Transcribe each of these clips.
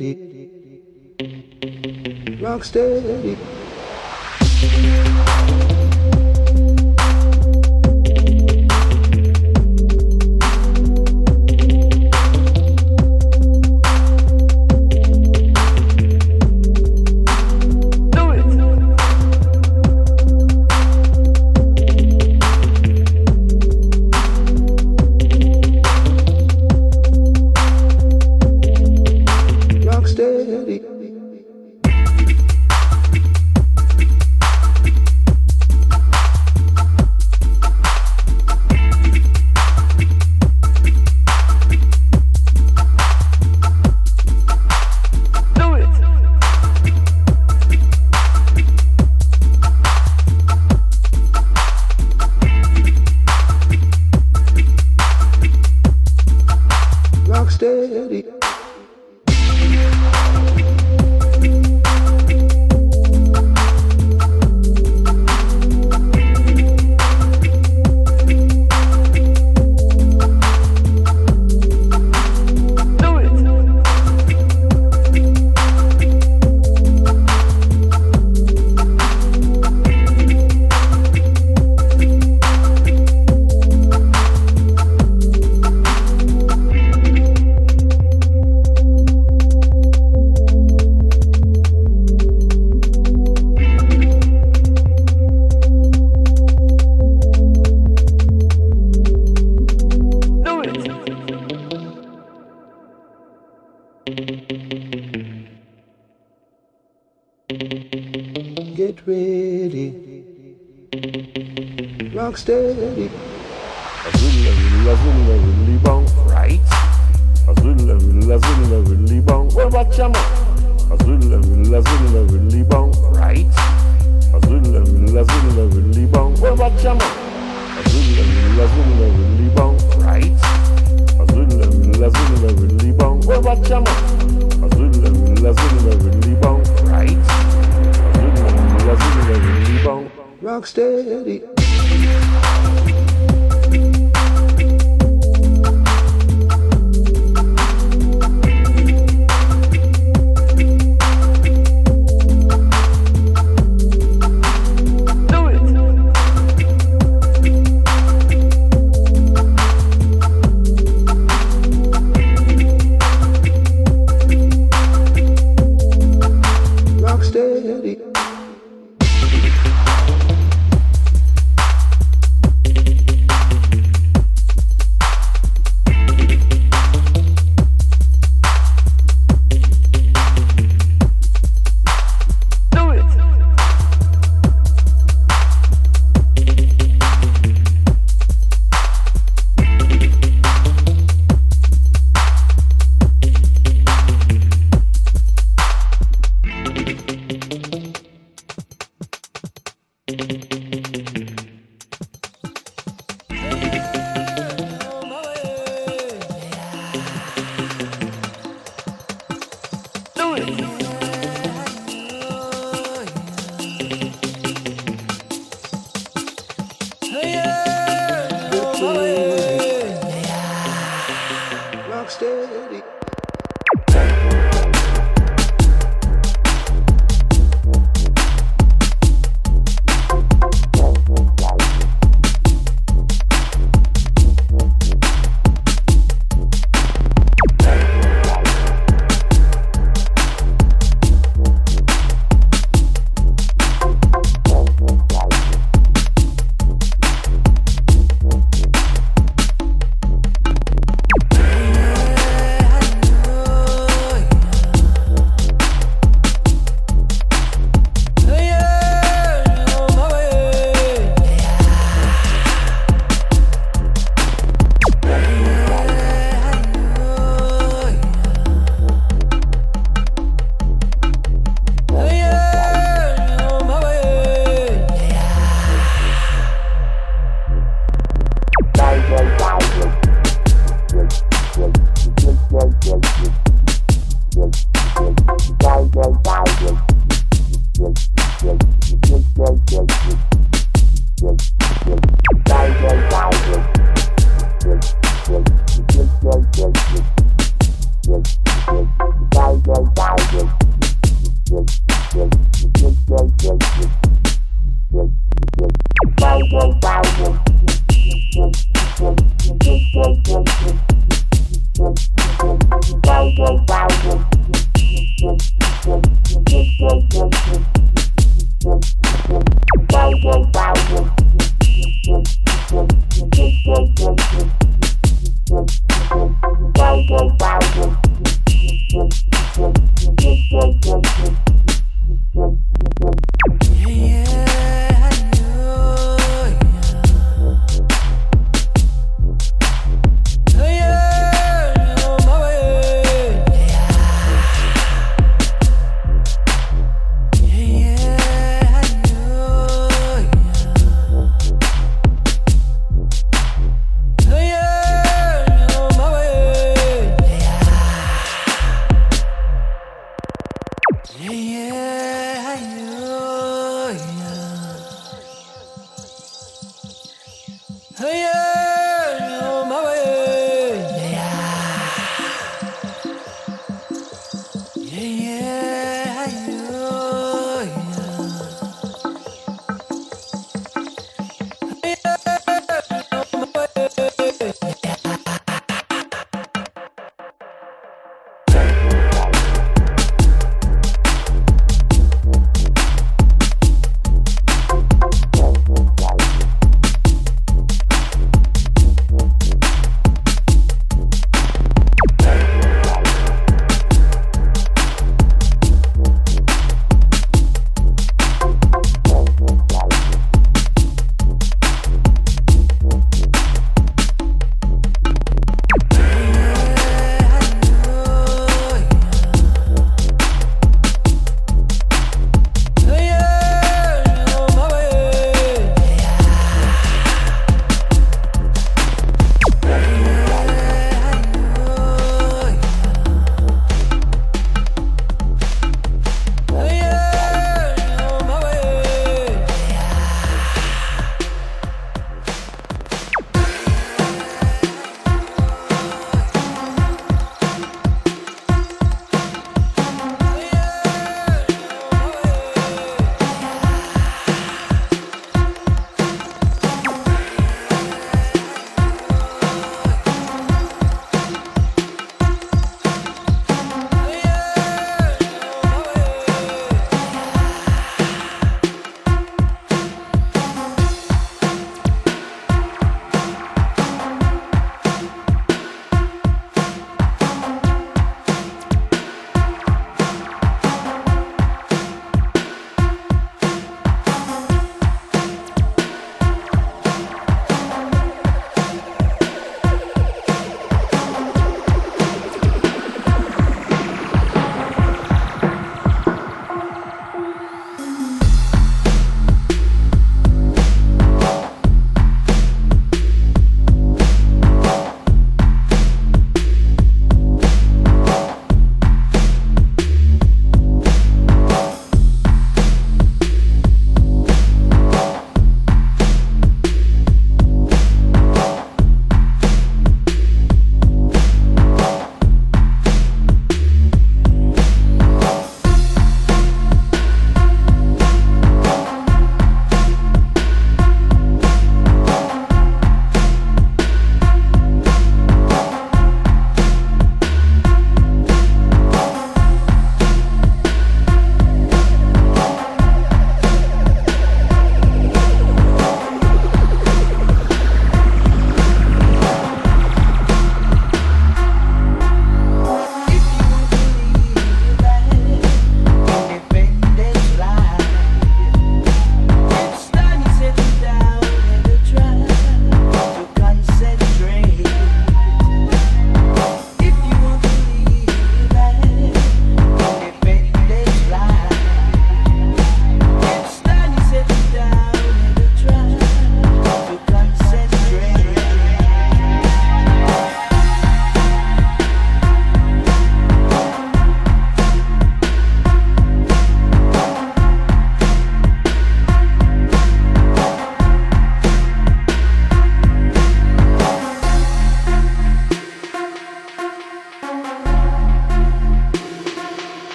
steady, rock steady. Get ready. Rock steady. A riddle, a riddle, a riddle, bong, right? A riddle, a riddle, a riddle, a riddle, bong. Well, what you know? A riddle, a riddle, a riddle, a riddle, bong, right? A riddle, a riddle, a riddle, a riddle, bong. Well, what you know? A riddle, a riddle, a riddle, a riddle, bong, right? really really really Right. Rock steady.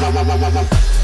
la la la la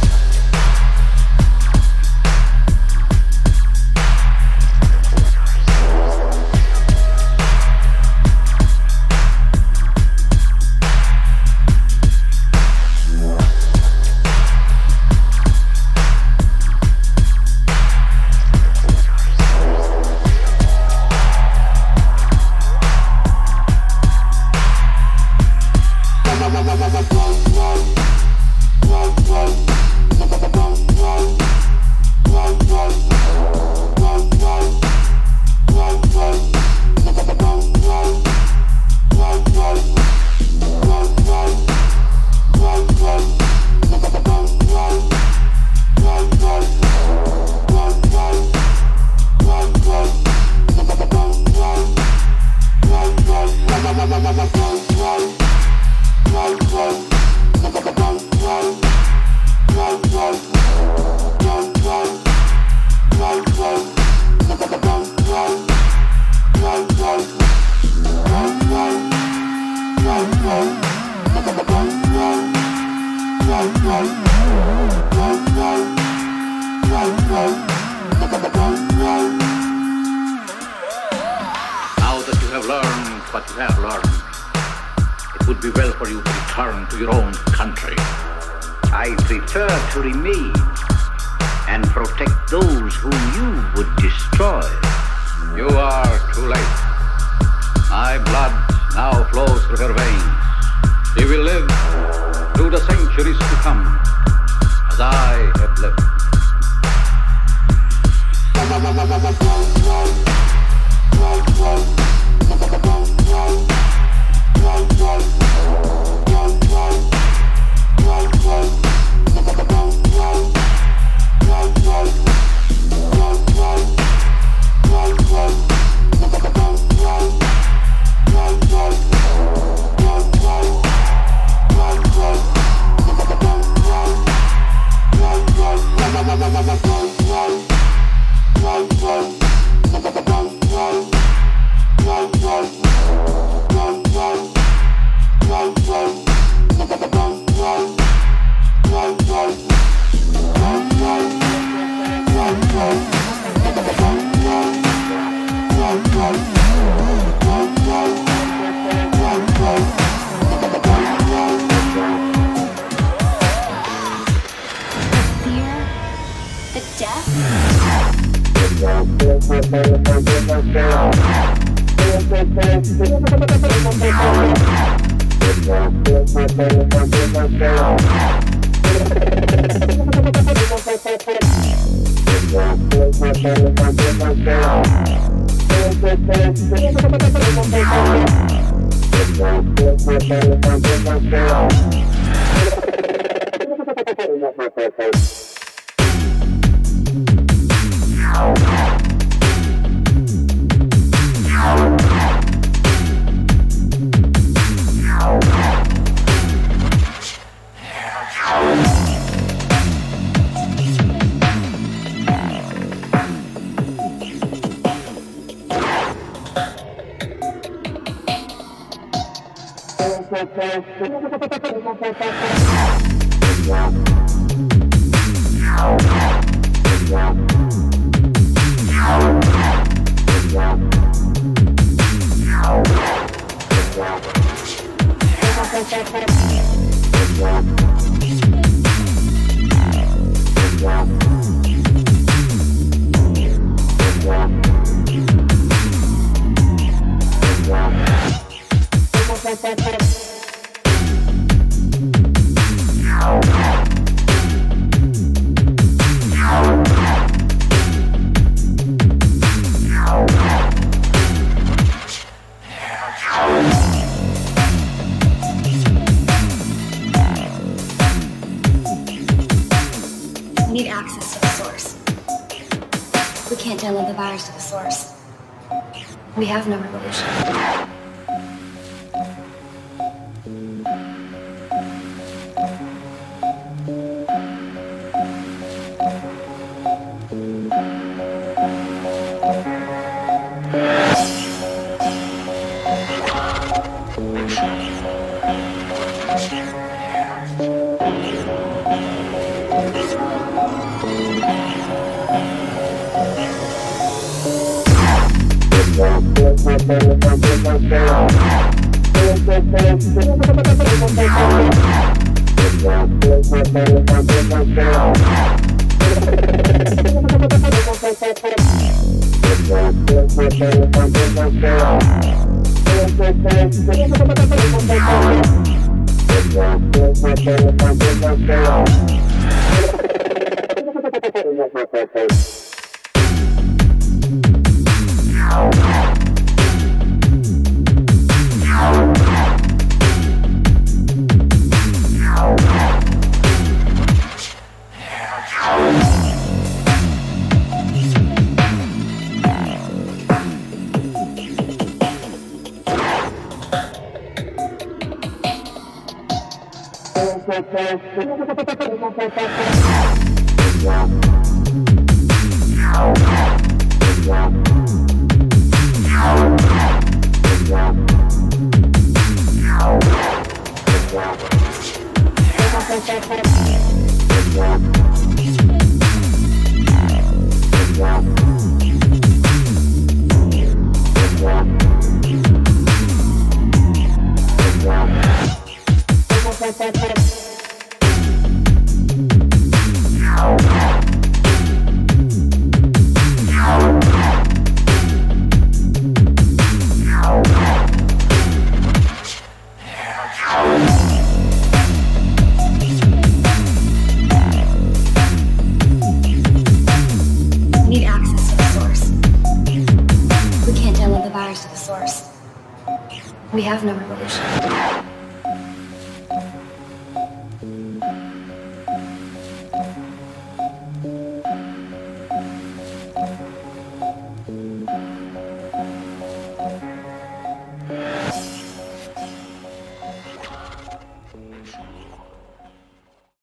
Gracias.